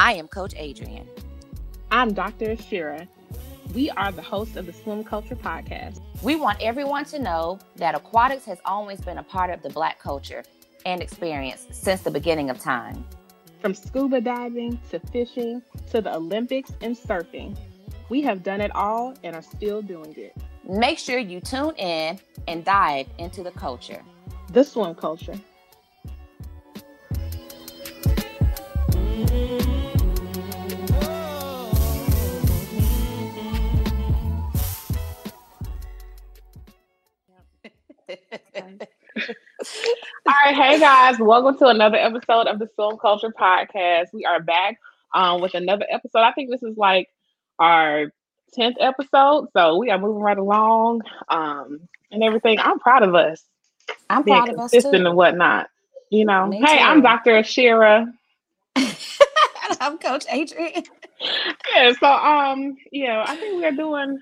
I am Coach Adrienne. I'm Dr. Asherah. We are the hosts of the Swim Culture Podcast. We want everyone to know that aquatics has always been a part of the Black culture and experience since the beginning of time. From scuba diving to fishing to the Olympics and surfing, we have done it all and are still doing it. Make sure you tune in and dive into the culture. The swim culture. All right, hey guys, welcome to another episode of the Swim Culture Podcast. We are back um, with another episode. I think this is like our 10th episode, so we are moving right along um, and everything. I'm proud of us. I'm being proud of us too. and whatnot. You know, Me hey, too. I'm Dr. Asherah. I'm Coach Adrienne. Yeah, so um, yeah, I think we are doing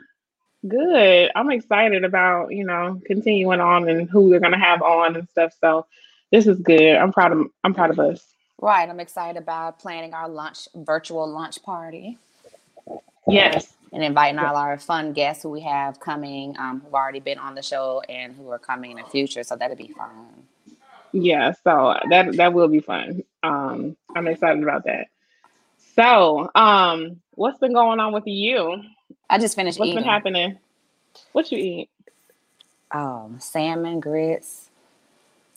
good. I'm excited about you know continuing on and who we're gonna have on and stuff. So this is good. I'm proud of I'm proud of us. Right, I'm excited about planning our lunch, virtual lunch party, Yes. and inviting all our fun guests who we have coming, um, who've already been on the show and who are coming in the future. So that'll be fun. Yeah, so that that will be fun. Um, I'm excited about that. So, um, what's been going on with you? I just finished What's eating been happening? What you eat? um, salmon grits,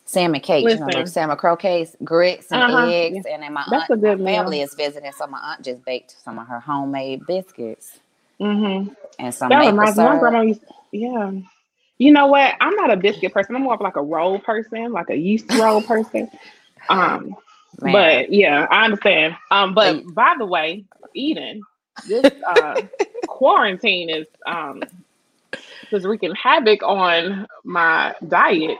salmon cakes, you know, salmon croquettes, grits and Uh-huh, eggs. And then my That's aunt, a good my family meal. is visiting, so my aunt just baked some of her homemade biscuits Mm-hmm. and some That maple reminds me. My grandma used. Yeah. You know what? I'm not a biscuit person. I'm more of like a roll person, like a yeast roll person. Um, Man, but yeah, I understand. Um, but by the way, Eden, this uh, quarantine is um is wreaking havoc on my diet.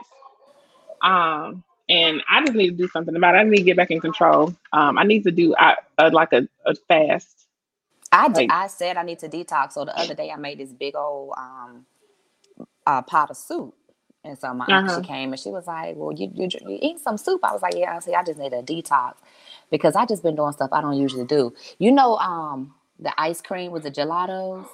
Um, and I just need to do something about it. I need to get back in control. Um, I need to do uh, uh, like a, a fast. I, d- like- I said I need to detox. So the other day I made this big old um, uh, pot of soup. And so my aunt, Uh-huh. she came and she was like, well, you, you, you eat some soup? I was like, yeah. I said, I just need a detox because I just been doing stuff I don't usually do. You know, um, the ice cream with the gelatos.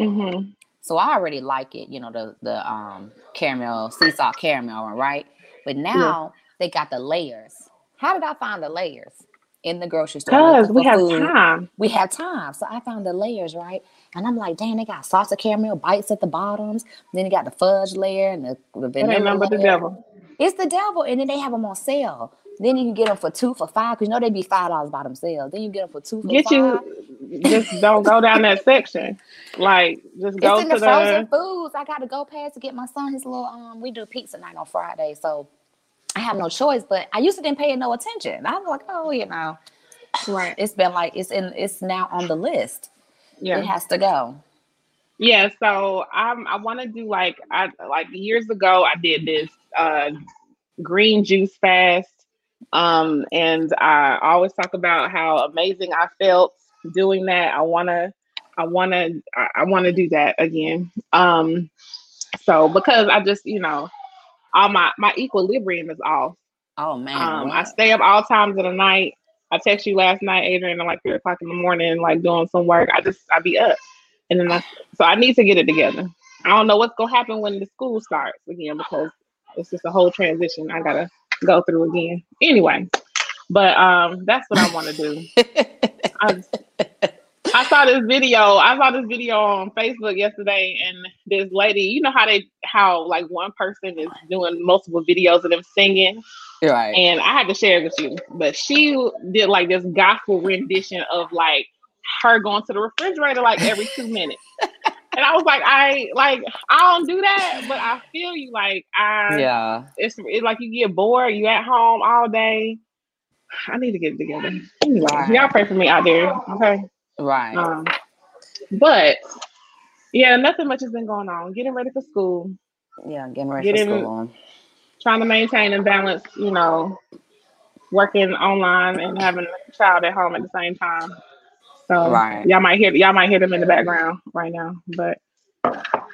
Mm-hmm. So I already like it, you know, the the um caramel, sea salt caramel one, right? But now they got the layers. How did I find the layers in the grocery store? Because we have food. time. We have time. So I found the layers, right? And I'm like, dang, they got salsa caramel bites at the bottoms. Then you got the fudge layer and the, the vanilla but the devil. It's the devil. And then they have them on sale. Then you can get them for two for five because you know they'd be five dollars by themselves. Then you get them for two for Get five. you just don't go down that section. Like just go it's in to the frozen foods. I got to go past to get my son his little um. We do pizza night on Friday, so I have no choice. But I used to didn't pay no attention. I was like, oh, you know, right. it's been like it's in. It's now on the list. Yeah, it has to go. Yeah, so I'm I want to do like I like years ago I did this uh green juice fast. Um and I always talk about how amazing I felt doing that. I want to I want to I, to do that again. Um so because I just, you know, all my my equilibrium is off. Oh man, Um, I stay up all times of the night. I text you last night, Adrienne, at like three o'clock in the morning, like doing some work. I just I be up, and then I so I need to get it together. I don't know what's gonna happen when the school starts again because it's just a whole transition I gotta go through again. Anyway, but um, that's what I want to do. I, I saw this video. I saw this video on Facebook yesterday, and this lady, you know how they how like one person is doing multiple videos of them singing, Right. and I had to share it with you. But she did like this gospel rendition of like her going to the refrigerator like every two minutes. And I was like, I like I don't do that, but I feel you. Like I, yeah. it's, it's like you get bored. You at home all day. I need to get it together. Anyway, Right. y'all pray for me out there, okay? Right. Um, but yeah, nothing much has been going on. Getting ready for school, yeah. Getting ready get for school on. trying to maintain and balance, you know, working online and having a child at home at the same time. So Right. y'all might hear y'all might hear them in the background right now, but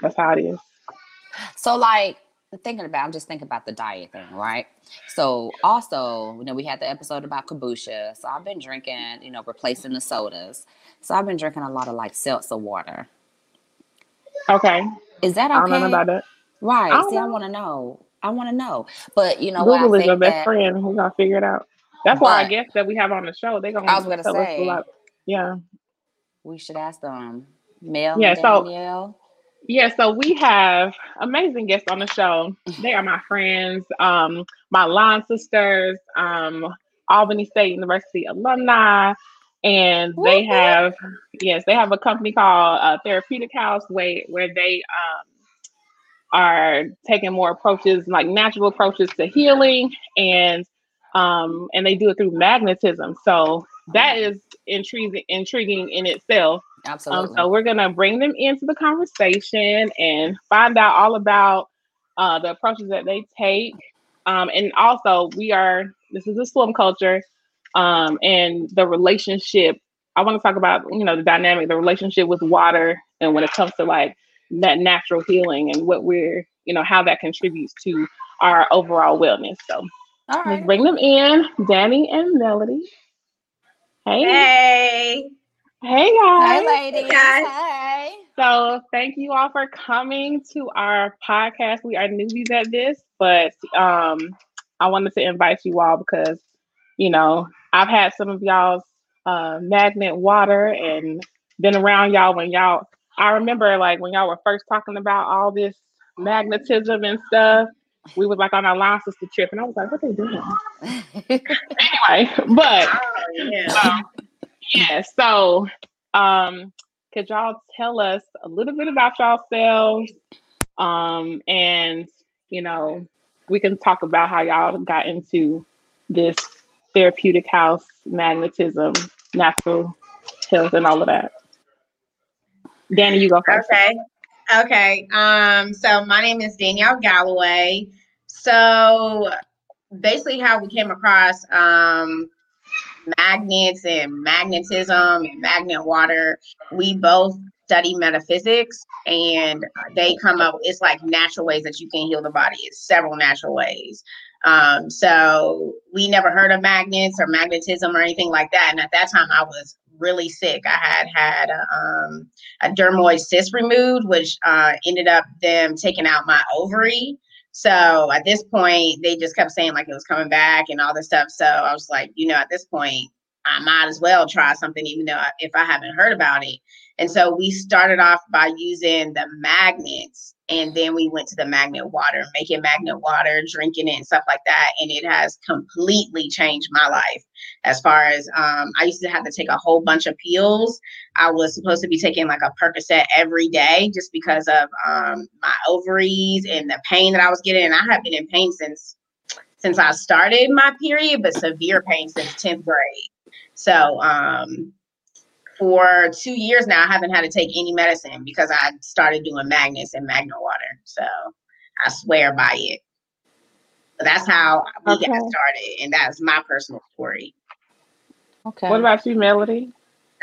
that's how it is. So like thinking about, I'm just thinking about the diet thing, right? So also, you know, we had the episode about kombucha. So I've been drinking, you know, replacing the sodas. So I've been drinking a lot of like seltzer water. Okay. Is that I don't know okay? about that. Right. I don't See, I want to know. I want to know. But you know what? Google I is your best that, friend. We're gonna figure it out. That's why I But- guess that we have on the show. They're gonna I was gonna tell us say. a lot. Yeah. we should ask them. Mel Yeah, and so- Danielle. Yeah, so we have amazing guests on the show. They are my friends, um, my line sisters, um, Albany State University alumni, and they have yes, they have a company called uh, Therapeutic House, where where they um, are taking more approaches, like natural approaches to healing, and um, and they do it through magnetism. So that is intriguing, intriguing in itself. Absolutely. Um, so we're gonna bring them into the conversation and find out all about uh, the approaches that they take. Um, and also, we are this is a swim culture, um, and the relationship. I want to talk about you know the dynamic, the relationship with water, and when it comes to like that natural healing and what we're you know how that contributes to our overall wellness. So All let's bring them in, Danny and Melodie. Hey, Hey. hey guys. Hey, ladies. guys. Hey. So thank you all for coming to our podcast. We are newbies at this, but um, I wanted to invite you all because you know I've had some of y'all's uh, magnet water and been around y'all when y'all. I remember like when y'all were first talking about all this magnetism and stuff. We was like on our line sister trip, and I was like, "What they doing?" Anyway, but Oh, yeah. um, yeah, so um, could y'all tell us a little bit about yourselves? Um, and you know, we can talk about how y'all got into this therapeutic house, magnetism, natural health, and all of that. Danny, you go first. Okay. Okay. Um, so my name is Danielle Galloway. So basically how we came across um magnets and magnetism and magnet water, we both study metaphysics and they come up it's like natural ways that you can heal the body. It's several natural ways. Um, so we never heard of magnets or magnetism or anything like that. And at that time I was really sick. I had had a, um, a dermoid cyst removed, which uh, ended up them taking out my ovary. So at this point, they just kept saying like it was coming back and all this stuff. So I was like, you know, at this point, I might as well try something, even though I, if I haven't heard about it. And so we started off by using the magnets, and then we went to the magnet water, making magnet water, drinking it, and stuff like that. And it has completely changed my life. As far as um, I used to have to take a whole bunch of pills I was supposed to be taking like a Percocet every day just because of um, my ovaries and the pain that I was getting. And I have been in pain since since I started my period, but severe pain since 10th grade. So um, for two years now, I haven't had to take any medicine because I started doing magnets and magnet water. So I swear by it. But that's how we Okay. got started, and that's my personal story. Okay. What about you, Melodie?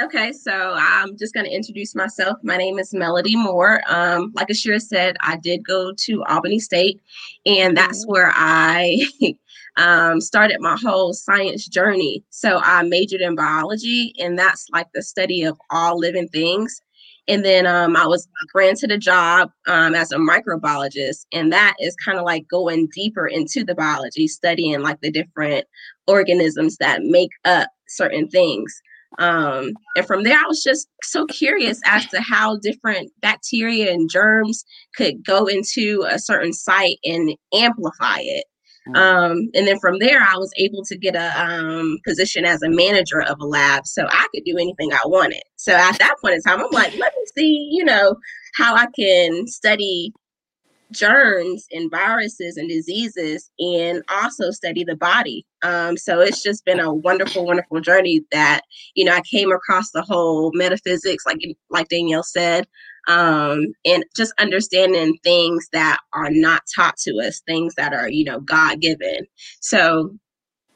Okay, so I'm just going to introduce myself. My name is Melodie Moore. Um, like Asherah said, I did go to Albany State, and that's where I um, started my whole science journey. So I majored in biology, and that's like the study of all living things. And then um, I was granted a job um, as a microbiologist, and that is kind of like going deeper into the biology, studying like the different organisms that make up certain things. Um, and from there, I was just so curious as to how different bacteria and germs could go into a certain site and amplify it. Mm. Um, and then from there, I was able to get a um, position as a manager of a lab, so I could do anything I wanted. So at that point in time, I'm like, let me see, you know, how I can study germs and viruses and diseases and also study the body. Um, so it's just been a wonderful, wonderful journey that, you know, I came across the whole metaphysics, like like Danielle said, um, and just understanding things that are not taught to us, things that are, you know, God given. So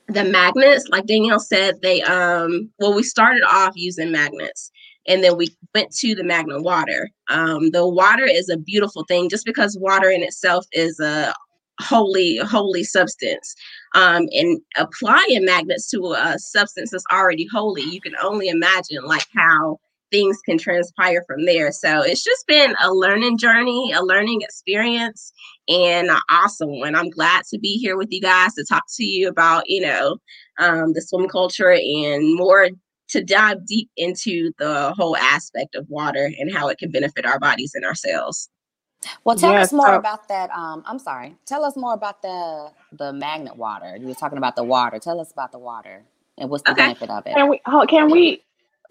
the magnets, like Danielle said, they um well, we started off using magnets and then we went to the magnet water. Um, the water is a beautiful thing just because water in itself is a holy, holy substance. Um, and applying magnets to a substance that's already holy, you can only imagine like how things can transpire from there. So it's just been a learning journey, a learning experience, and an awesome one. I'm glad to be here with you guys to talk to you about, you know, um, the swim culture and more to dive deep into the whole aspect of water and how it can benefit our bodies and ourselves. Well, tell yes, us more uh, about that. Um, I'm sorry. Tell us more about the the magnet water. You were talking about the water. Tell us about the water and what's the okay. benefit of it. Can we? Can we?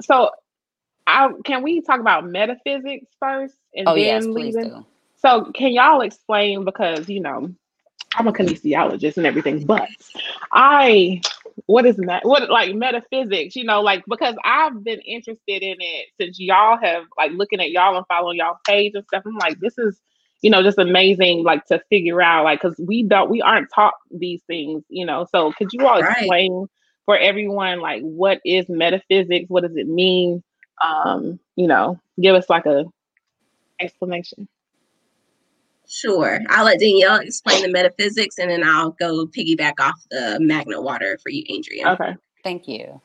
So, I can we talk about metaphysics first and oh, then yes, please do. So, can y'all explain because you know I'm a kinesiologist and everything, but I what is that? What like metaphysics, you know, like because I've been interested in it since y'all have like looking at y'all and following y'all page and stuff. I'm like, this is, you know, just amazing, like to figure out, like, because we don't, we aren't taught these things, you know. So could you all right. explain for everyone, like, what is metaphysics? What does it mean? Um, you know, give us like a explanation. Sure. I'll let Danielle explain the metaphysics and then I'll go piggyback off the magnet water for you, Adrienne. Okay. Thank you.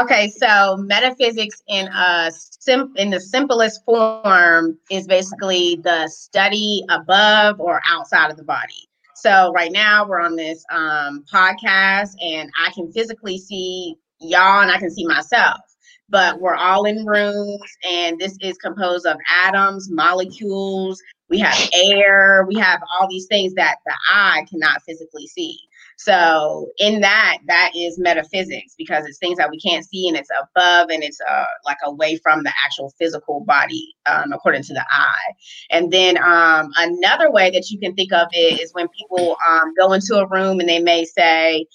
Okay, so metaphysics in a sim- in the simplest form is basically the study above or outside of the body. So right now we're on this um, podcast, and I can physically see y'all, and I can see myself. But we're all in rooms, and this is composed of atoms, molecules, we have air, we have all these things that the eye cannot physically see. So in that, that is metaphysics because it's things that we can't see and it's above and it's uh, like away from the actual physical body, um, according to the eye. And then um, another way that you can think of it is when people um, go into a room and they may say,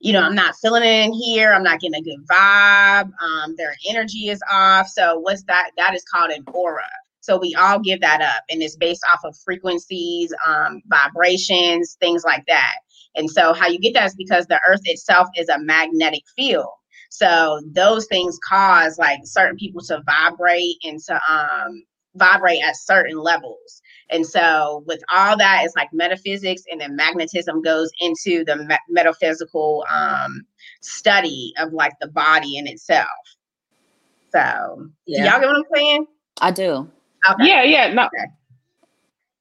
you know, I'm not feeling it in here. I'm not getting a good vibe. Um, their energy is off. So what's that? That is called an aura. So we all give that up, and it's based off of frequencies, um, vibrations, things like that. And so how you get that is because the earth itself is a magnetic field. So those things cause like certain people to vibrate and to um, vibrate at certain levels. And so with all that, it's like metaphysics, and then magnetism goes into the me- metaphysical um, study of like the body in itself. So yeah. y'all get what I'm saying? I do. Okay. Yeah, yeah, no. Okay.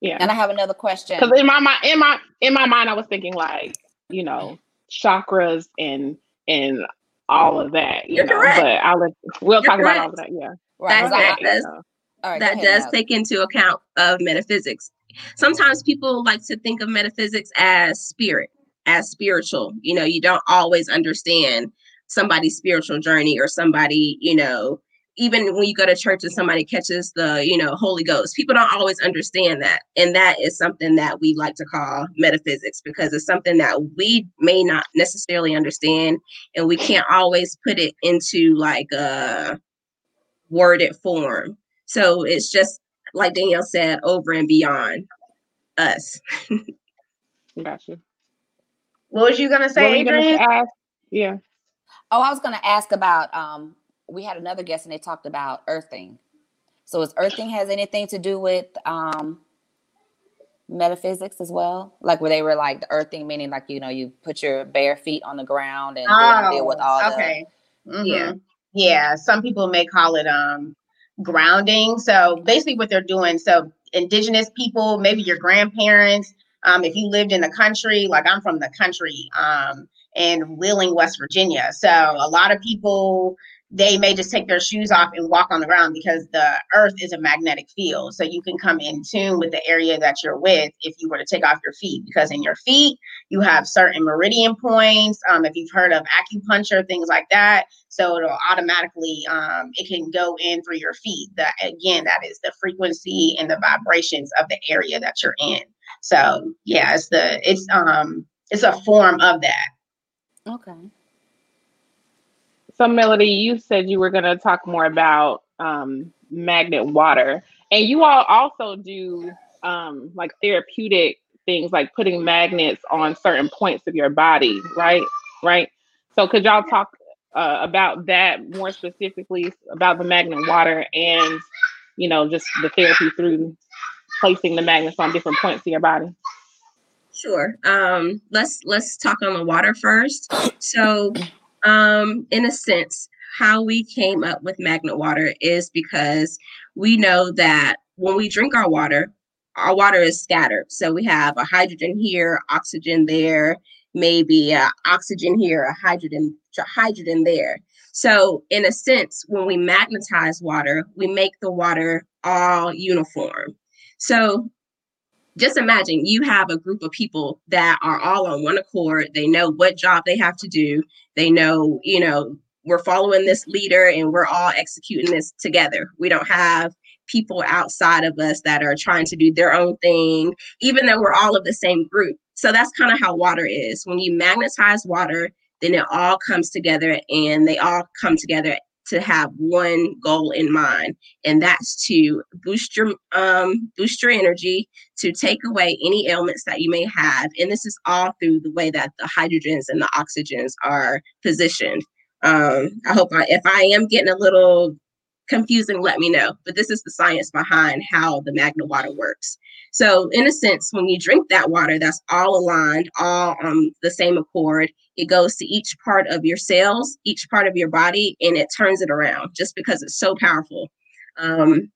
Yeah. And I have another question. Because in my mind, in my in my mind, I was thinking like, you know, chakras and and all of that. You You're know, correct. but I'll let we'll You're talk correct. about all of that. Yeah. Right. That, does, right, that does take into account of metaphysics. Sometimes people like to think of metaphysics as spirit, as spiritual. You know, you don't always understand somebody's spiritual journey or somebody, you know, even when you go to church and somebody catches the you know holy ghost people don't always understand that and that is something that we like to call metaphysics because it's something that we may not necessarily understand and we can't always put it into like a worded form so it's just like danielle said over and beyond us gotcha what was you gonna say gonna yeah oh i was gonna ask about um we had another guest and they talked about earthing. So is earthing has anything to do with um metaphysics as well? Like where they were like the earthing meaning like you know you put your bare feet on the ground and oh, deal with all okay. the mm-hmm. yeah. Yeah, some people may call it um grounding. So basically what they're doing so indigenous people, maybe your grandparents, um if you lived in the country, like I'm from the country um in Wheeling, West Virginia. So a lot of people they may just take their shoes off and walk on the ground because the earth is a magnetic field. So you can come in tune with the area that you're with if you were to take off your feet, because in your feet, you have certain meridian points. Um, if you've heard of acupuncture, things like that. So it'll automatically, um, it can go in through your feet. That again, that is the frequency and the vibrations of the area that you're in. So yeah, it's the, it's, um, it's a form of that. Okay. So, Melodie, you said you were going to talk more about um, magnet water, and you all also do um, like therapeutic things, like putting magnets on certain points of your body, right? Right. So, could y'all talk uh, about that more specifically about the magnet water and, you know, just the therapy through placing the magnets on different points of your body? Sure. Um, let's let's talk on the water first. So um, in a sense, how we came up with magnet water is because we know that when we drink our water, our water is scattered. So we have a hydrogen here, oxygen there, maybe a oxygen here, a hydrogen hydrogen there. So in a sense, when we magnetize water, we make the water all uniform. So just imagine you have a group of people that are all on one accord. They know what job they have to do. They know, you know, we're following this leader and we're all executing this together. We don't have people outside of us that are trying to do their own thing, even though we're all of the same group. So that's kind of how water is. When you magnetize water, then it all comes together and they all come together to have one goal in mind, and that's to boost your um, boost your energy, to take away any ailments that you may have, and this is all through the way that the hydrogens and the oxygens are positioned. Um, I hope I, if I am getting a little confusing, let me know. But this is the science behind how the Magna water works. So, in a sense, when you drink that water, that's all aligned, all on the same accord. It goes to each part of your cells, each part of your body, and it turns it around just because it's so powerful. Um,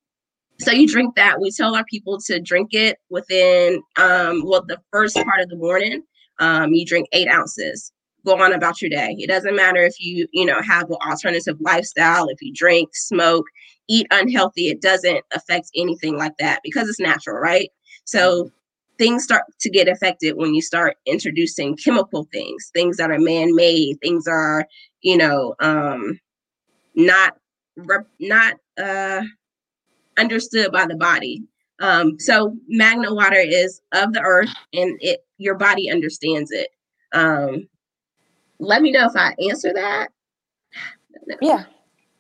so you drink that. We tell our people to drink it within, um, well, the first part of the morning. Um, you drink eight ounces go on about your day. It doesn't matter if you, you know, have an alternative lifestyle, if you drink, smoke, eat unhealthy, it doesn't affect anything like that because it's natural, right? So things start to get affected when you start introducing chemical things, things that are man-made, things are, you know, um not not uh understood by the body. Um, so magna water is of the earth and it your body understands it. Um, let me know if I answer that. Yeah.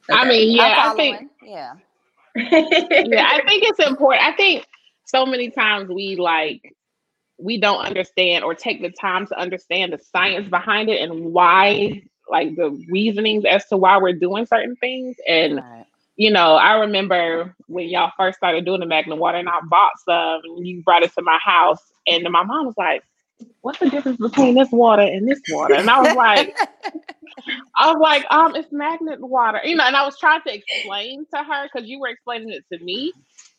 Okay. I mean, yeah, I think yeah. yeah, I think it's important. I think so many times we like we don't understand or take the time to understand the science behind it and why like the reasonings as to why we're doing certain things and right. you know i remember when y'all first started doing the magnet water and i bought some and you brought it to my house and my mom was like what's the difference between this water and this water? And I was like, I was like, um, it's magnet water, you know, and I was trying to explain to her because you were explaining it to me.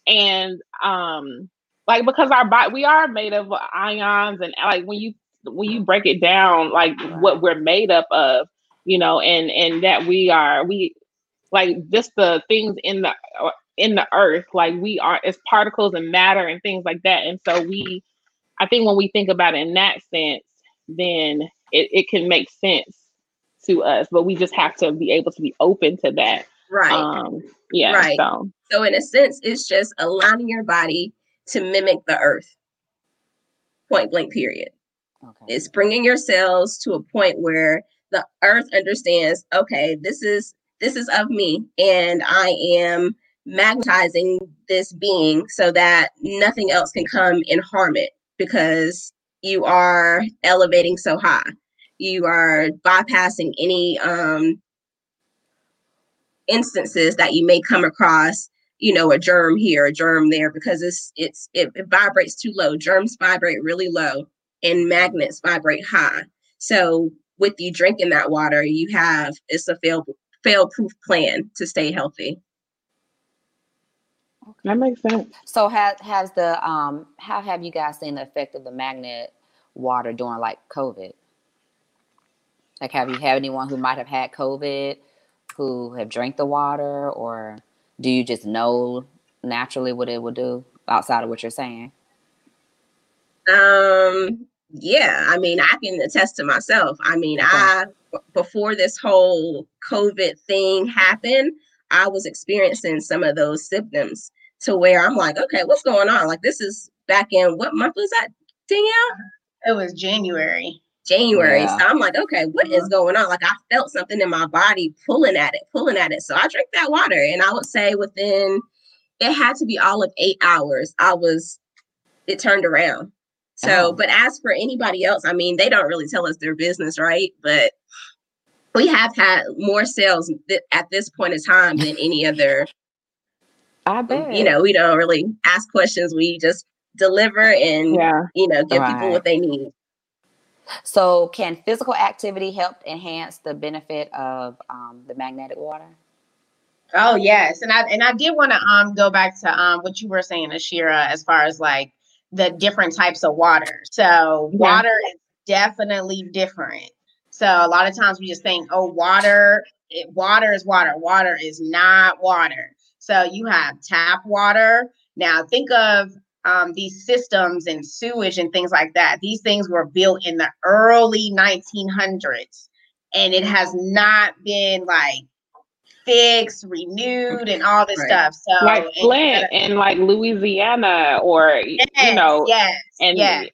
And um, like because our body we are made of ions and like when you when you break it down, like what we're made up of, you know, and and that we are we like just the things in the in the earth, like we are as particles and matter and things like that. And so we I think when we think about it in that sense, then it, it can make sense to us, but we just have to be able to be open to that. Right. Um, yeah. Right. So. so in a sense, it's just aligning your body to mimic the earth. Point blank. Period. Okay. It's bringing your cells to a point where the earth understands. Okay, this is this is of me, and I am magnetizing this being so that nothing else can come and harm it because you are elevating so high. You are bypassing any um, instances that you may come across, you know, a germ here, a germ there, because it's it's it, it vibrates too low. Germs vibrate really low, and magnets vibrate high. So with you drinking that water, you have it's a fail fail proof plan to stay healthy. That makes sense. So has has the um how have you guys seen the effect of the magnet water during like COVID? Like have you had anyone who might have had COVID who have drank the water, or do you just know naturally what it would do outside of what you're saying? Um, yeah, I mean, I can attest to myself. I mean, okay. I before this whole COVID thing happened, I was experiencing some of those symptoms to where I'm like, okay, what's going on? Like, this is back in what month was that, Danielle? It was January. January. Yeah. So I'm like, okay, what is uh-huh. going on? Like I felt something in my body pulling at it, pulling at it. So I drank that water. And I would say within it had to be all of eight hours, I was it turned around. So, oh. but as for anybody else, I mean, they don't really tell us their business, right? But we have had more sales th- at this point in time than any other. I bet. You know, we don't really ask questions. We just deliver and, yeah. you know, give right. people what they need. So, can physical activity help enhance the benefit of um, the magnetic water? Oh yes, and I and I did want to um go back to um what you were saying, Asherah, as far as like the different types of water. So yeah. water is definitely different. So a lot of times we just think, oh, water, it, water is water. Water is not water. So you have tap water. Now think of um, these systems and sewage and things like that. These things were built in the early 1900s, and it has not been like fixed, renewed, and all this right. stuff. So like Flint and, like Louisiana, or yes, you know, yes, and yes.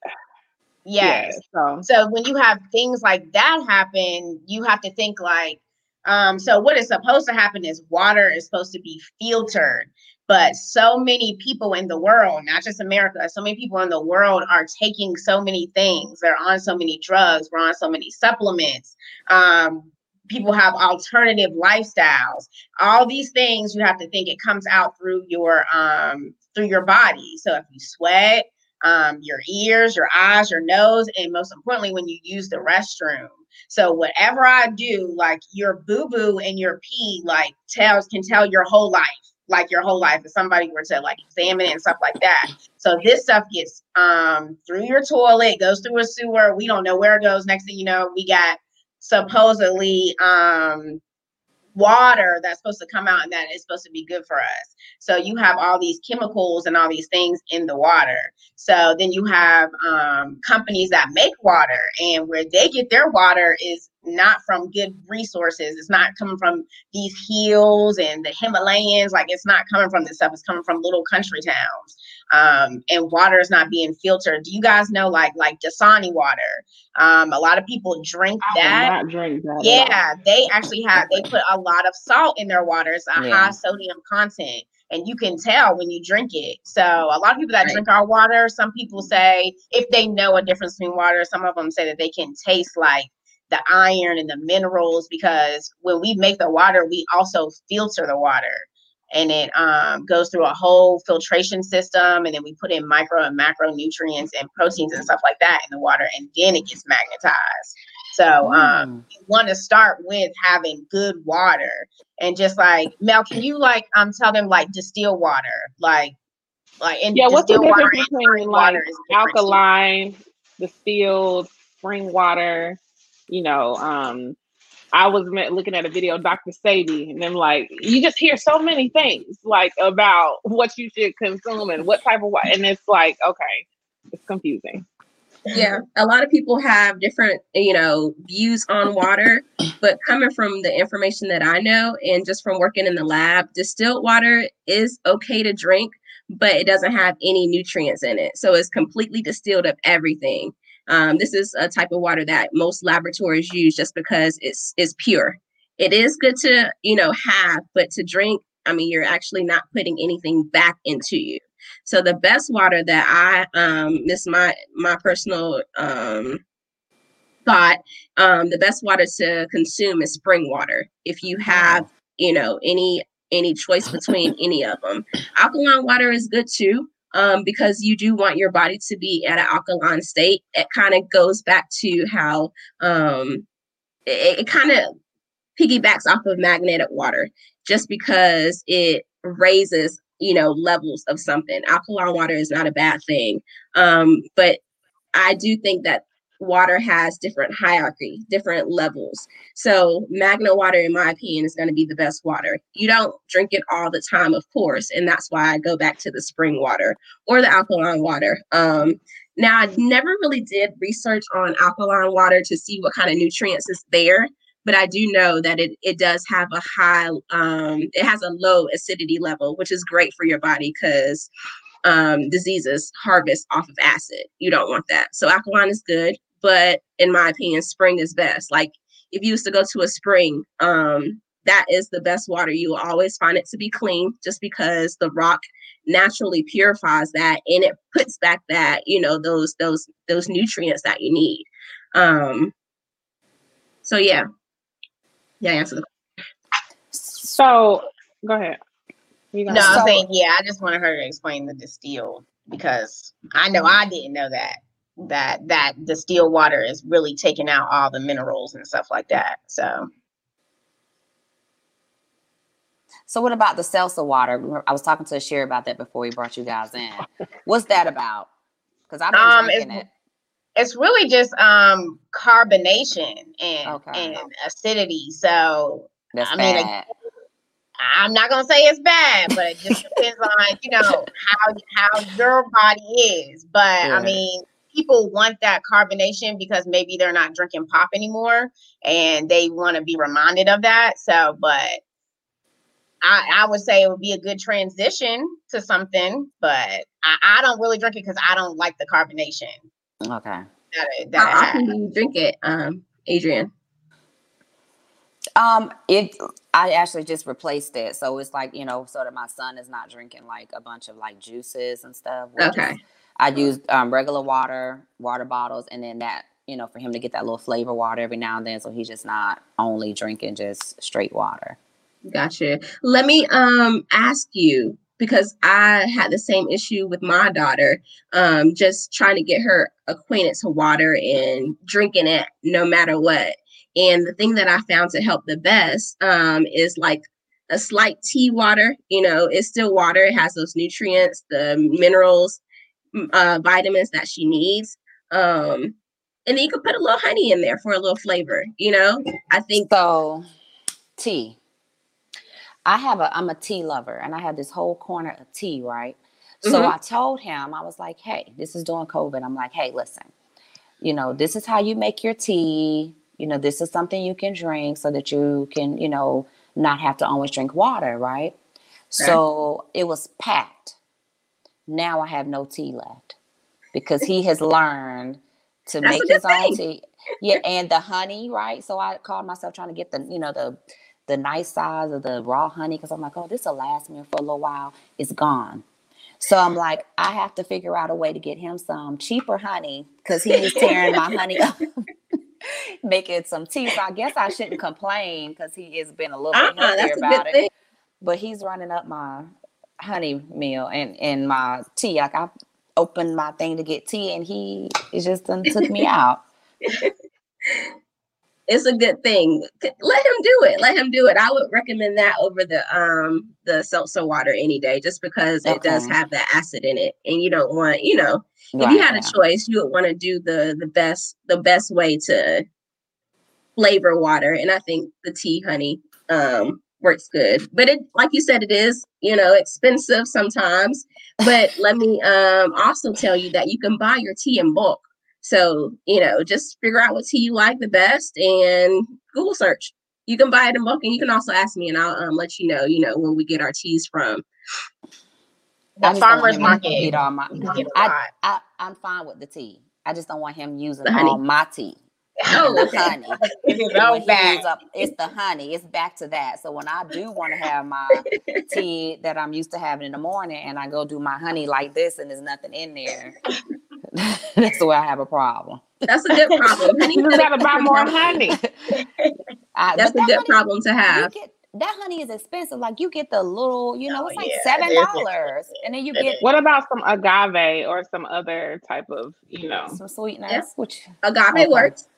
Yes. so. so when you have things like that happen, you have to think like, um, so what is supposed to happen is water is supposed to be filtered. But so many people in the world, not just America, so many people in the world are taking so many things. They're on so many drugs. We're on so many supplements. Um, people have alternative lifestyles. All these things you have to think it comes out through your um, through your body. So if you sweat, um, your ears, your eyes, your nose, and most importantly, when you use the restroom. So whatever I do, like your boo boo and your pee, like tells can tell your whole life like your whole life if somebody were to like examine it and stuff like that. So this stuff gets um through your toilet, goes through a sewer. We don't know where it goes. Next thing you know, we got supposedly um water that's supposed to come out and that is supposed to be good for us. So you have all these chemicals and all these things in the water. So then you have um, companies that make water, and where they get their water is not from good resources. It's not coming from these hills and the Himalayas. Like it's not coming from this stuff. It's coming from little country towns. Um, and water is not being filtered. Do you guys know like like Dasani water? Um, a lot of people drink that. drink that. Yeah, they actually have. They put a lot of salt in their water. It's a yeah. high sodium content and you can tell when you drink it. So a lot of people that right. drink our water, some people say if they know a difference between water, some of them say that they can taste like the iron and the minerals because when we make the water, we also filter the water and it um, goes through a whole filtration system and then we put in micro and macronutrients and proteins and stuff like that in the water and then it gets magnetized so um, mm. you want to start with having good water and just like Mel, can you like um tell them like distill water, like like and yeah, what's the difference between like alkaline, distilled, spring water? You know, um, I was looking at a video of Dr. Sebi, and I'm like you just hear so many things like about what you should consume and what type of water, and it's like okay, it's confusing yeah a lot of people have different you know views on water but coming from the information that i know and just from working in the lab distilled water is okay to drink but it doesn't have any nutrients in it so it's completely distilled of everything um, this is a type of water that most laboratories use just because it's it's pure it is good to you know have but to drink i mean you're actually not putting anything back into you so the best water that I um this my my personal um thought um the best water to consume is spring water. If you have, you know, any any choice between any of them. Alkaline water is good too. Um, because you do want your body to be at an alkaline state. It kind of goes back to how um, it, it kind of piggybacks off of magnetic water just because it raises you know levels of something alkaline water is not a bad thing um but i do think that water has different hierarchy, different levels. So magnet water, in my opinion, is going to be the best water. You don't drink it all the time, of course, and that's why I go back to the spring water or the alkaline water. Um, now, I never really did research on alkaline water to see what kind of nutrients is there, but I do know that it it does have a high, um, it has a low acidity level, which is great for your body because um, diseases harvest off of acid. You don't want that. So alkaline is good, but in my opinion, spring is best. Like if you used to go to a spring, um, that is the best water. You will always find it to be clean just because the rock naturally purifies that and it puts back that, you know, those those those nutrients that you need. Um so yeah. Yeah, answer the So go ahead. You No, got I'm So- saying yeah. I just wanted her to explain the distilled because I know I didn't know that that that the distilled water is really taking out all the minerals and stuff like that. So So what about the seltzer water? I was talking to Sherry about that before we brought you guys in. What's that about? Because I've been Um, drinking it's- it. it's really just um carbonation and Okay. and acidity. So That's I mean, like. I'm not gonna say it's bad, but it just depends on you know how how your body is. But Yeah. I mean, people want that carbonation because maybe they're not drinking pop anymore, and they want to be reminded of that. So, but I I would say it would be a good transition to something, but I, I don't really drink it because I don't like the carbonation Okay. that that How often do you drink it, um, Adrienne? Um, it I actually just replaced it, so it's like you know, so that my son is not drinking like a bunch of like juices and stuff. We're just- Okay. I use um, regular water, water bottles, and then that you know for him to get that little flavor water every now and then, so he's just not only drinking just straight water. Gotcha. Let me um ask you because I had the same issue with my daughter, um, just trying to get her acquainted to water and drinking it no matter what. And the thing that I found to help the best um, is like a slight tea water. You know, it's still water. It has those nutrients, the minerals, uh, vitamins that she needs. Um, and then you can put a little honey in there for a little flavor. You know, I think So, tea. I have a I'm a tea lover, and I have this whole corner of tea, right? So Mhm. I told him I was like, "Hey, this is during COVID. I'm like, hey, listen, you know, this is how you make your tea. You know, this is something you can drink so that you can, you know, not have to always drink water, right? So it was packed. Now I have no tea left because he has learned to That's make his own tea. Yeah, and the honey, right? So I called myself trying to get the, you know, the the nice size of the raw honey because I'm like, oh, this will last me for a little while. It's gone. So I'm like, I have to figure out a way to get him some cheaper honey because he was tearing my honey up, making some tea. So I guess I shouldn't complain because he has been a little bit uh-uh, about it. thing. But he's running up my honey meal and, and my tea. Like I opened my thing to get tea and he it just done took me out. it's a good thing. Let him do it. Let him do it. I would recommend that over the um the seltzer water any day, just because it does have the acid in it, and you don't want you know if you had a choice, you would want to do the the best the best way to flavor water, and I think the tea honey um works good. But it like you said, it is you know expensive sometimes. But let me um also tell you that you can buy your tea in bulk. So, you know, just figure out what tea you like the best and Google search. You can buy it in bulk and you can also ask me and I'll um, let you know, you know, when we get our teas from. I The just don't want farmers him to market. eat all my- you can get a I- lot. I, I'm fine with the tea. I just don't want him using The honey. all my tea. Oh, the honey. It's his When own he up, it's the honey. It's back to that. So when I do want to have my tea that I'm used to having in the morning, and I go do my honey like this, and there's nothing in there, that's where I have a problem. That's a good problem. Honey, You gotta buy more honey. I, That's but a that good honey- problem to have. get that honey is expensive. Like you get the little, you know, Oh, it's like yeah, seven dollars, and then you get What about some agave or some other type of, you know? some sweetness. Yeah. Which Agave Okay. works.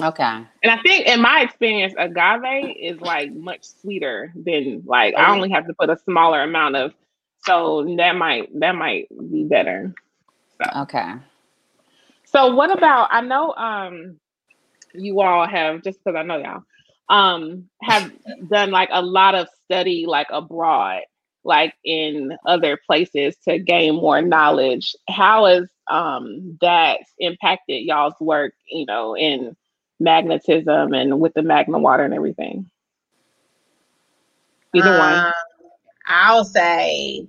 Okay, And I think in my experience, agave is like much sweeter than like Oh, I only have to put a smaller amount of so that might that might be better. okay. So what about I know um you all have just because I know y'all um have done like a lot of study like abroad like in other places to gain more knowledge how has um that impacted y'all's work you know in magnetism and with the magna water and everything either Um, one I'll say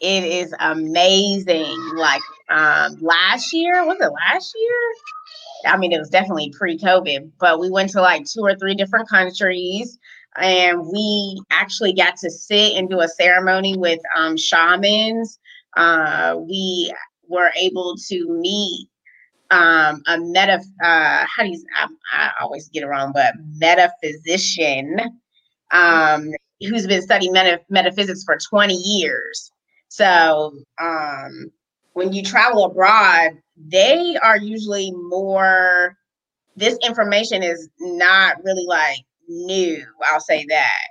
it is amazing. Like um last year, was it last year? I mean, it was definitely pre-COVID, but we went to like two or three different countries and we actually got to sit and do a ceremony with um shamans. Uh we were able to meet um a meta uh how do you I, I always get it wrong, but metaphysician um who's been studying meta- metaphysics for 20 years. So um, when you travel abroad, they are usually more, this information is not really like new, I'll say that.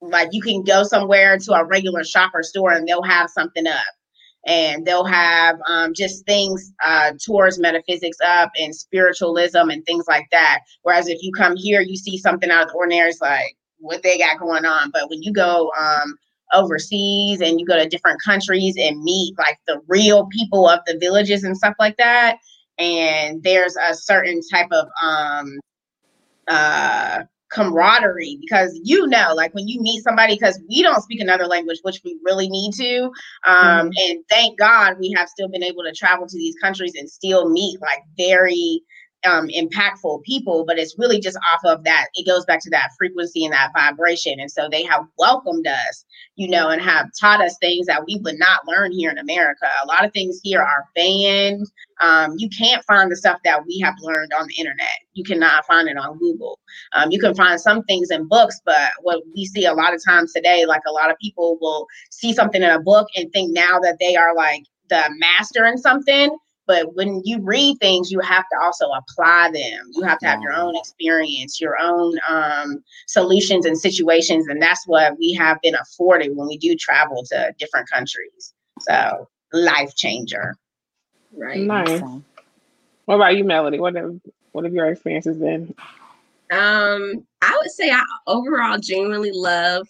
Like you can go somewhere to a regular shop or store and they'll have something up. And they'll have um, just things uh, towards metaphysics up and spiritualism and things like that. Whereas if you come here, you see something out of the ordinary, it's like, what they got going on. But when you go um, overseas and you go to different countries and meet like the real people of the villages and stuff like that, and there's a certain type of um, uh, camaraderie because you know, like when you meet somebody, because we don't speak another language, which we really need to. Um, And thank God we have still been able to travel to these countries and still meet like very um, impactful people, but it's really just off of that. It goes back to that frequency and that vibration. And so they have welcomed us, you know, and have taught us things that we would not learn here in America. A lot of things here are banned. Um, you can't find the stuff that we have learned on the internet. You cannot find it on Google. Um, you can find some things in books, but what we see a lot of times today, like a lot of people will see something in a book and think now that they are like the master in something but when you read things you have to also apply them. You have to have your own experience your own um, solutions and situations and that's what we have been afforded when we do travel to different countries. So life changer. Right. nice. Awesome. what about you Melodie? What have what have your experiences been? Um, I would say I overall genuinely love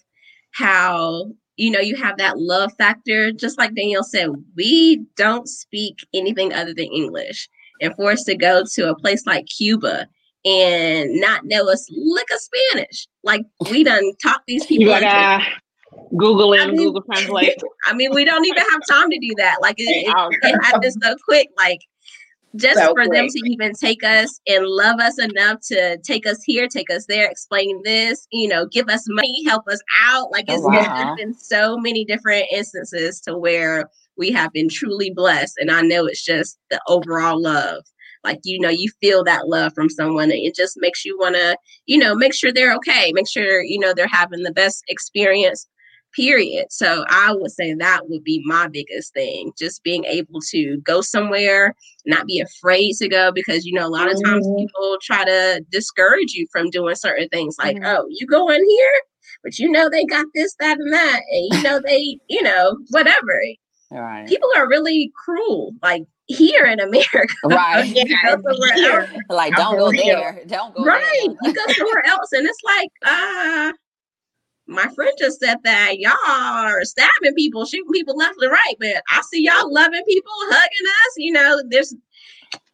how you know you have that love factor. Just like Danielle said, we don't speak anything other than English, and for us to go to a place like Cuba and not know us lick of Spanish, like we done taught these people. gotta google I and mean- google translate I mean, we don't even have time to do that. Like it, it, it happens so quick. Like just So for them to even take us and love us enough to take us here, take us there, explain this, you know, give us money, help us out. Like Oh, it's, wow. there's been so many different instances to where we have been truly blessed. And I know it's just the overall love. Like, you know, you feel that love from someone and it just makes you want to, you know, make sure they're okay, make sure, you know, they're having the best experience period. So I would say that would be my biggest thing, just being able to go somewhere, not be afraid to go because you know a lot of times Mhm. people try to discourage you from doing certain things like, Mhm. oh, you go in here, but you know they got this, that, and that, and you know they, you know, whatever. All right. People are really cruel, like here in America. Right. You go somewhere here. else, Like, don't go there. Don't go right? there. You go somewhere else, and it's like, uh, my friend just said that y'all are stabbing people, shooting people left and right, but I see y'all loving people, hugging us. You know, there's,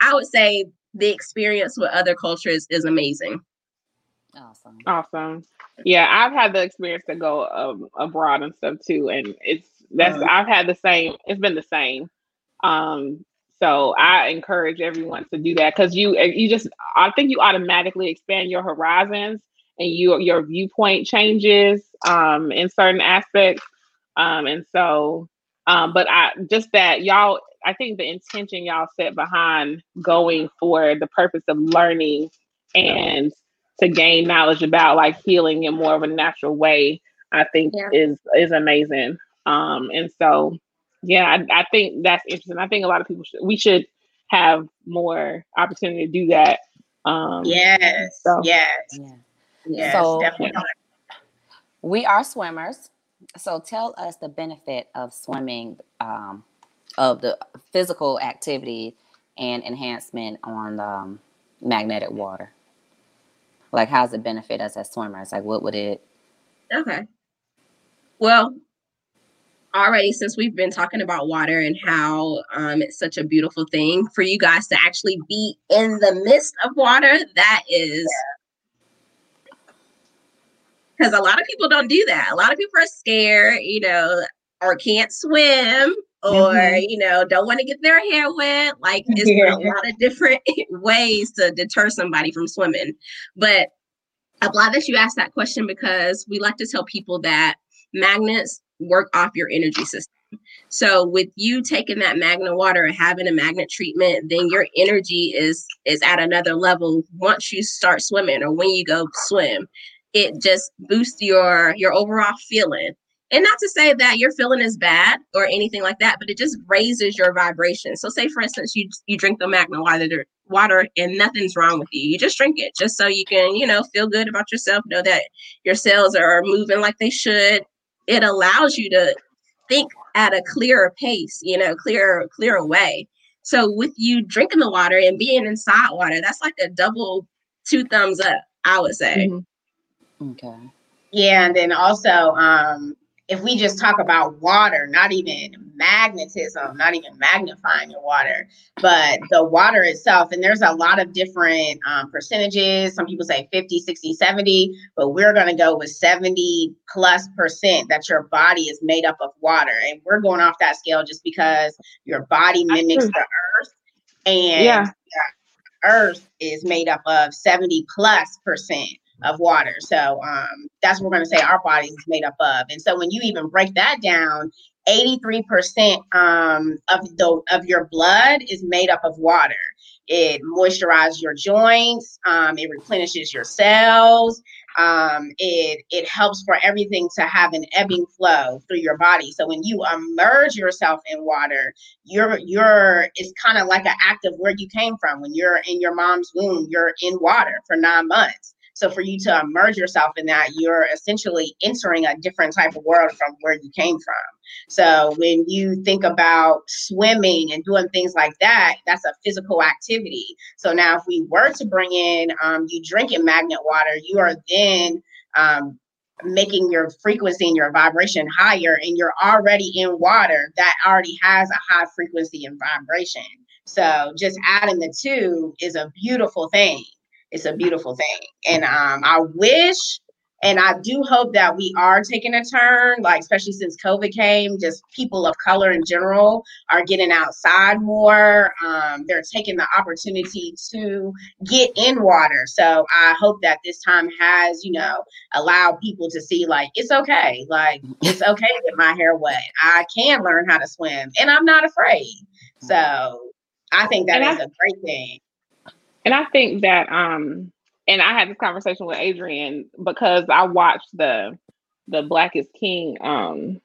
I would say the experience with other cultures is amazing. Awesome. Awesome. Yeah, I've had the experience to go um, abroad and stuff too, and it's that's Mhm. I've had the same. It's been the same. Um, so I encourage everyone to do that because you you just I think you automatically expand your horizons and you your viewpoint changes um, in certain aspects. Um, and so, um, but I just that y'all. I think the intention y'all set behind going for the purpose of learning and to gain knowledge about like healing in more of a natural way, I think Yeah. is is amazing. Um, and so, yeah, I, I think that's interesting. I think a lot of people should we should have more opportunity to do that. Um, yes So- yes Yeah. Yes So- definitely We are swimmers. So tell us the benefit of swimming, um, of the physical activity and enhancement on um, magnetic water? Like, how does it benefit us as swimmers? Like, what would it? Okay. Well, already since we've been talking about water and how um, it's such a beautiful thing for you guys to actually be in the midst of water, that is because a lot of people don't do that. A lot of people are scared, you know, or can't swim or mm-hmm. you know don't want to get their hair wet like it's yeah. a lot of different ways to deter somebody from swimming but i'm glad that you asked that question because we like to tell people that magnets work off your energy system so with you taking that magnet water and having a magnet treatment then your energy is is at another level once you start swimming or when you go swim it just boosts your your overall feeling and not to say that your feeling is bad or anything like that, but it just raises your vibration. So say for instance, you you drink the magna water water and nothing's wrong with you. You just drink it just so you can, you know, feel good about yourself, know that your cells are moving like they should. It allows you to think at a clearer pace, you know, clearer, clearer way. So with you drinking the water and being inside water, that's like a double two thumbs up, I would say. Mm-hmm. Okay. Yeah, and then also um if we just talk about water, not even magnetism, not even magnifying your water, but the water itself, and there's a lot of different um, percentages. Some people say 50, 60, 70, but we're going to go with 70 plus percent that your body is made up of water. And we're going off that scale just because your body mimics the earth. And yeah. earth is made up of 70 plus percent of water. So um, that's what we're going to say our bodies is made up of. And so when you even break that down, 83% um, of the of your blood is made up of water. It moisturizes your joints. Um, it replenishes your cells. Um, it it helps for everything to have an ebbing flow through your body. So when you immerse yourself in water, you're you're it's kind of like an act of where you came from. When you're in your mom's womb, you're in water for nine months. So for you to immerse yourself in that, you're essentially entering a different type of world from where you came from. So when you think about swimming and doing things like that, that's a physical activity. So now if we were to bring in um, you drinking magnet water, you are then um, making your frequency and your vibration higher and you're already in water that already has a high frequency and vibration. So just adding the two is a beautiful thing it's a beautiful thing. And um, I wish and I do hope that we are taking a turn, like especially since COVID came, just people of color in general are getting outside more. Um, they're taking the opportunity to get in water. So I hope that this time has, you know, allowed people to see like it's okay. Like it's okay to get my hair wet. I can learn how to swim and I'm not afraid. So I think that and is I, a great thing. And I think that um and I had this conversation with Adrienne because I watched the the Black is King um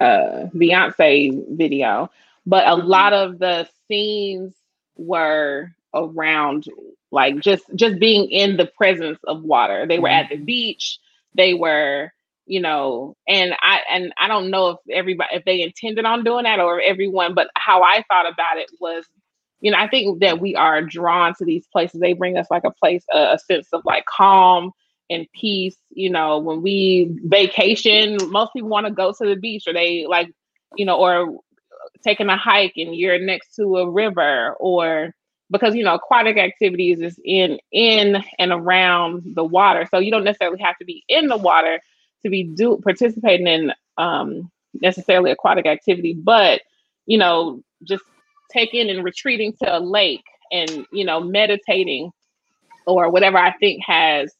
uh Beyonce video, but a mm-hmm. lot of the scenes were around like just just being in the presence of water. They were at the mm-hmm. beach, they were you know and i and i don't know if everybody if they intended on doing that or everyone but how i thought about it was you know, I think that we are drawn to these places. They bring us like a place, a, a sense of like calm and peace. You know, when we vacation, most people want to go to the beach or they like, you know, or taking a hike and you're next to a river or because you know aquatic activities is in in and around the water so you don't necessarily have to be in the water to be do participating in um necessarily aquatic activity but you know just taking and retreating to a lake and you know meditating or whatever i think has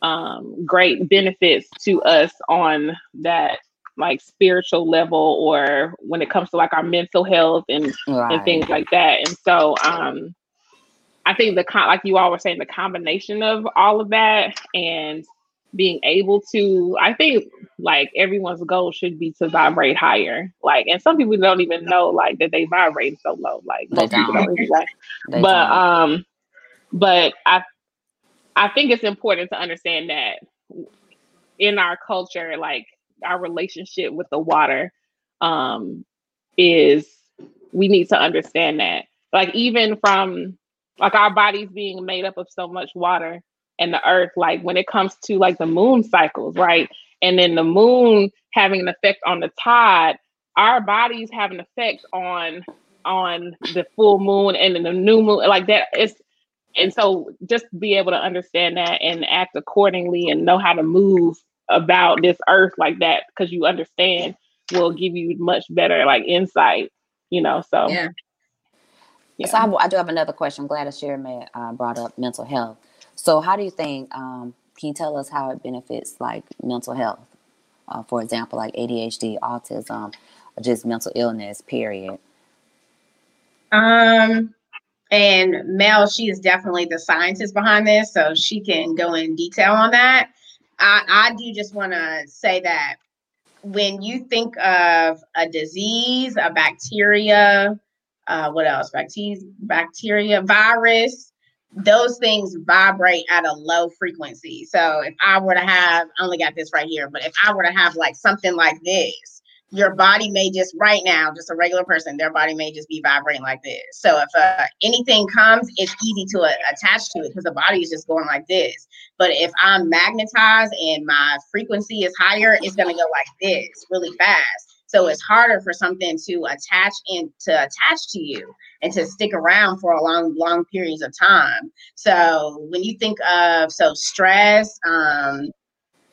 um, great benefits to us on that like spiritual level or when it comes to like our mental health and right. and things like that and so um i think the con like you all were saying the combination of all of that and being able to i think like everyone's goal should be to vibrate higher. Like and some people don't even know like that they vibrate so low. Like most people don't but don't. um but i i think it's important to understand that in our culture like our relationship with the water um is we need to understand that. Like even from like our bodies being made up of so much water and the earth, like when it comes to like the moon cycles, right? And then the moon having an effect on the tide, our bodies have an effect on on the full moon and then the new moon like that it's and so just be able to understand that and act accordingly and know how to move about this earth like that because you understand will give you much better like insight you know so yeah, yeah. so I, I, do have another question i'm glad that Asherah uh, brought up mental health so how do you think um, can you tell us how it benefits like mental health uh, for example like adhd autism just mental illness period um and Mel, she is definitely the scientist behind this, so she can go in detail on that. I, I do just want to say that when you think of a disease, a bacteria, uh, what else? Bacteria, bacteria, virus, those things vibrate at a low frequency. So if I were to have, I only got this right here, but if I were to have like something like this, your body may just right now, just a regular person, their body may just be vibrating like this. So if uh, anything comes, it's easy to uh, attach to it because the body is just going like this. But if I'm magnetized and my frequency is higher, it's going to go like this really fast. So it's harder for something to attach and to attach to you and to stick around for a long, long periods of time. So when you think of so stress, um,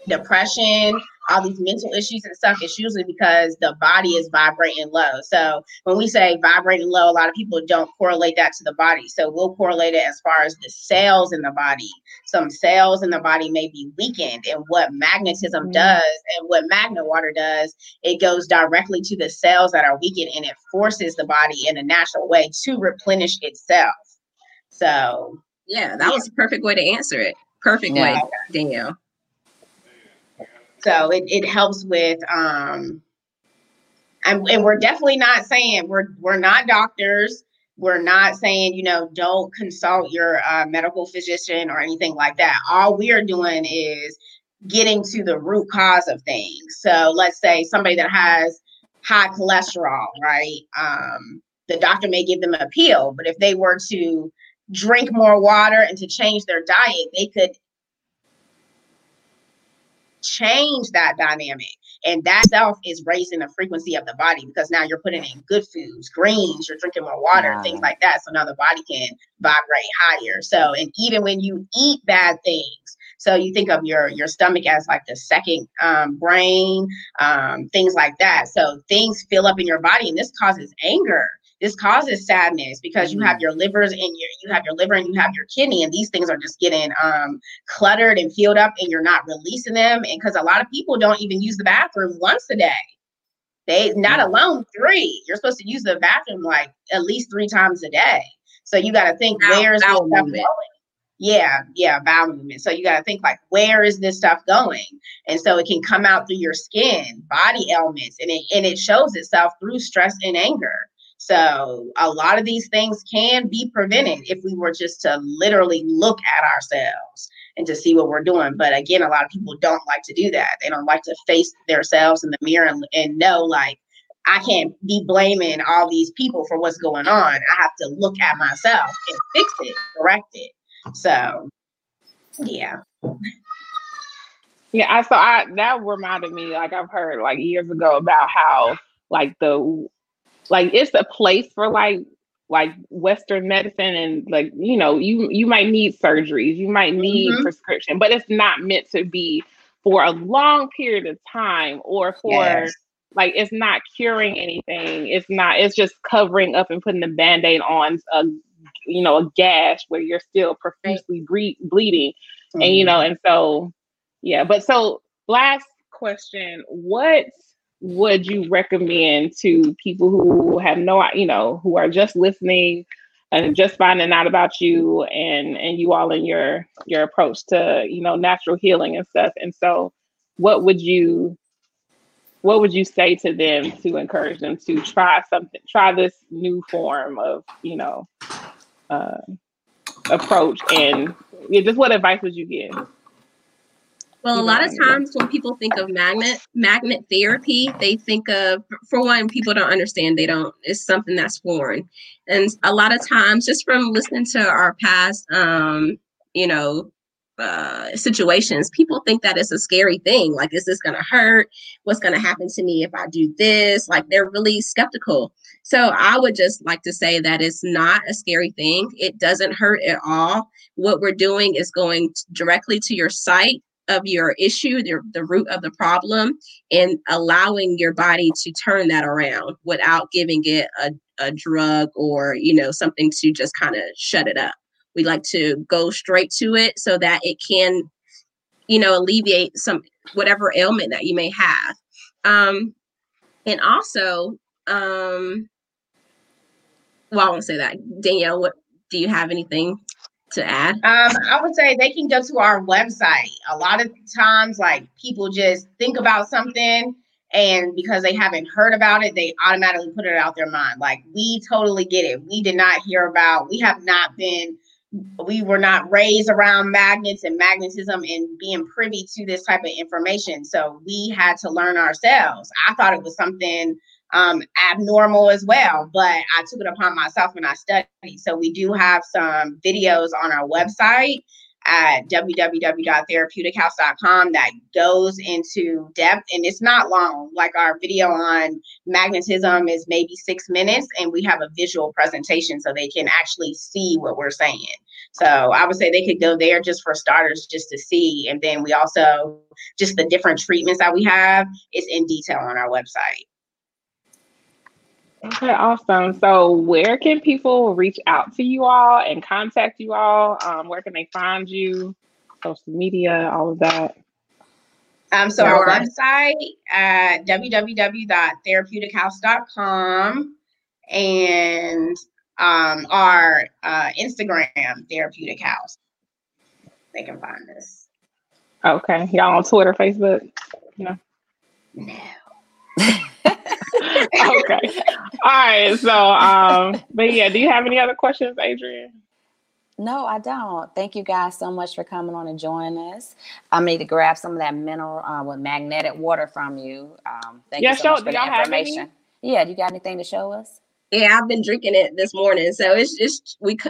depression, all these mental issues and stuff, it's usually because the body is vibrating low. So when we say vibrating low, a lot of people don't correlate that to the body. So we'll correlate it as far as the cells in the body. Some cells in the body may be weakened, and what magnetism mm-hmm. does and what magnet water does, it goes directly to the cells that are weakened and it forces the body in a natural way to replenish itself. So yeah, that yeah. was a perfect way to answer it. Perfect yeah. way, Danielle. So it, it helps with um and, and we're definitely not saying we're we're not doctors. We're not saying, you know, don't consult your uh, medical physician or anything like that. All we are doing is getting to the root cause of things. So let's say somebody that has high cholesterol, right? Um, the doctor may give them a pill, but if they were to drink more water and to change their diet, they could change that dynamic. And that self is raising the frequency of the body because now you're putting in good foods, greens, you're drinking more water, wow. things like that. So now the body can vibrate higher. So, and even when you eat bad things, so you think of your your stomach as like the second um, brain, um, things like that. So things fill up in your body, and this causes anger this causes sadness because you have mm-hmm. your livers and your you have your liver and you have your kidney and these things are just getting um cluttered and filled up and you're not releasing them and because a lot of people don't even use the bathroom once a day. They not mm. alone three. You're supposed to use the bathroom like at least three times a day. So you got to think where's this stuff going? Yeah yeah bowel movement. So you got to think like where is this stuff going? And so it can come out through your skin body ailments and it and it shows itself through stress and anger so a lot of these things can be prevented if we were just to literally look at ourselves and to see what we're doing. But again, a lot of people don't like to do that. They don't like to face themselves in the mirror and, and know like I can't be blaming all these people for what's going on. I have to look at myself and fix it, correct it. So yeah. Yeah, I so I that reminded me, like I've heard like years ago about how like the like it's a place for like like western medicine and like you know you you might need surgeries you might need mm-hmm. prescription but it's not meant to be for a long period of time or for yes. like it's not curing anything it's not it's just covering up and putting the band-aid on a you know a gash where you're still profusely bre- bleeding mm-hmm. and you know mm-hmm. and so yeah but so last question what would you recommend to people who have no, you know, who are just listening and just finding out about you and and you all in your your approach to you know natural healing and stuff? And so, what would you what would you say to them to encourage them to try something, try this new form of you know uh, approach? And yeah, just what advice would you give? Well, a lot of times when people think of magnet magnet therapy, they think of for one, people don't understand. They don't. It's something that's foreign, and a lot of times, just from listening to our past, um, you know, uh, situations, people think that it's a scary thing. Like, is this going to hurt? What's going to happen to me if I do this? Like, they're really skeptical. So, I would just like to say that it's not a scary thing. It doesn't hurt at all. What we're doing is going directly to your site of your issue, the, the root of the problem, and allowing your body to turn that around without giving it a, a drug or, you know, something to just kind of shut it up. We like to go straight to it so that it can, you know, alleviate some whatever ailment that you may have. Um, and also, um, well, I won't say that. Danielle, what do you have anything to add? Um, I would say they can go to our website. A lot of times, like people just think about something and because they haven't heard about it, they automatically put it out their mind. Like we totally get it. We did not hear about, we have not been, we were not raised around magnets and magnetism and being privy to this type of information. So we had to learn ourselves. I thought it was something um, abnormal as well. But I took it upon myself when I studied. So we do have some videos on our website at www.therapeutichouse.com that goes into depth and it's not long like our video on magnetism is maybe six minutes and we have a visual presentation so they can actually see what we're saying so i would say they could go there just for starters just to see and then we also just the different treatments that we have is in detail on our website Okay, awesome. So, where can people reach out to you all and contact you all? Um, where can they find you? Social media, all of that. Um, so our website at www.therapeutichouse.com and um, our uh, Instagram, Therapeutic House. They can find us. Okay. Y'all on Twitter, Facebook? No. No. okay. All right. So, um, but yeah, do you have any other questions, Adrienne? No, I don't. Thank you guys so much for coming on and joining us. I need to grab some of that mineral uh, with magnetic water from you. Um, thank yeah, you so show, much for the information. Yeah, do you got anything to show us? Yeah, I've been drinking it this morning. So it's just we c-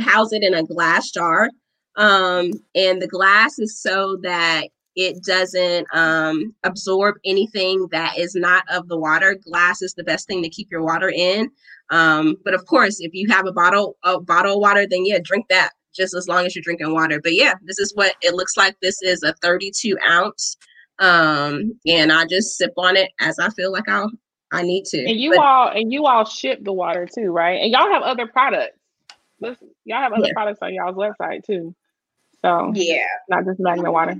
house it in a glass jar. Um, and the glass is so that it doesn't um, absorb anything that is not of the water. Glass is the best thing to keep your water in. Um, but of course, if you have a bottle a bottle of water, then yeah, drink that just as long as you're drinking water. But yeah, this is what it looks like. This is a 32 ounce, um, and I just sip on it as I feel like I'll I need to. And you But- all and you all ship the water too, right? And y'all have other products. Listen, y'all have other Yeah. products on y'all's website too. So Yeah. not just magnet water.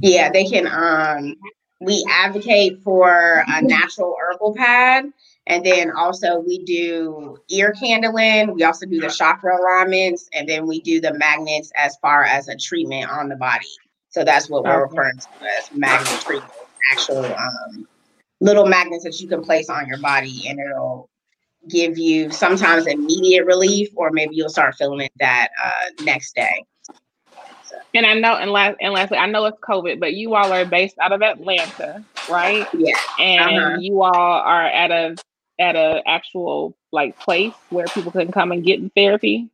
Yeah, they can. Um, we advocate for a natural herbal pad, and then also we do ear candling. We also do the chakra alignments, and then we do the magnets as far as a treatment on the body. So that's what we're Okay. referring to as magnet treatment. Actual um, little magnets that you can place on your body, and it'll give you sometimes immediate relief, or maybe you'll start feeling it that uh, next day. And I know, and last and lastly, I know it's COVID, but you all are based out of Atlanta, right? Yeah. And Uh-huh. you all are at a at a actual like place where people can come and get therapy,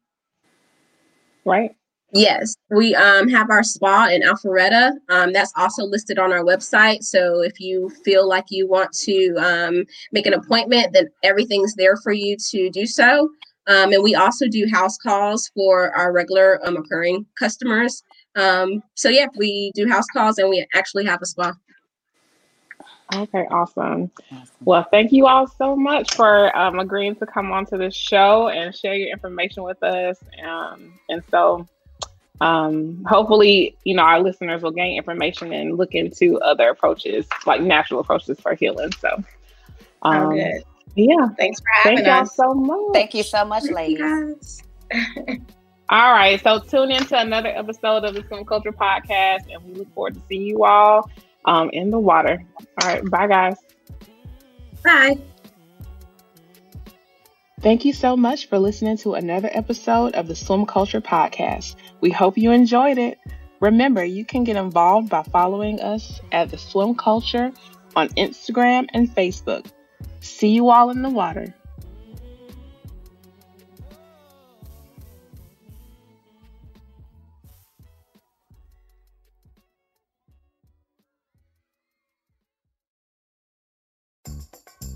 right? Yes, we um, have our spa in Alpharetta. Um, that's also listed on our website. So if you feel like you want to um, make an appointment, then everything's there for you to do so. Um, and we also do house calls for our regular um, occurring customers. Um, so yeah, we do house calls and we actually have a spa. Okay, awesome. Well, thank you all so much for um, agreeing to come onto this show and share your information with us. Um, and so, um, hopefully, you know, our listeners will gain information and look into other approaches, like natural approaches for healing. So, Oh, um, good. yeah, Thanks for thank having y'all us. so much. Thank you so much, ladies. guys. All right, so tune in to another episode of the Swim Culture Podcast, and we look forward to seeing you all um, in the water. All right, bye, guys. Bye. Thank you so much for listening to another episode of the Swim Culture Podcast. We hope you enjoyed it. Remember, you can get involved by following us at the Swim Culture on Instagram and Facebook. See you all in the water.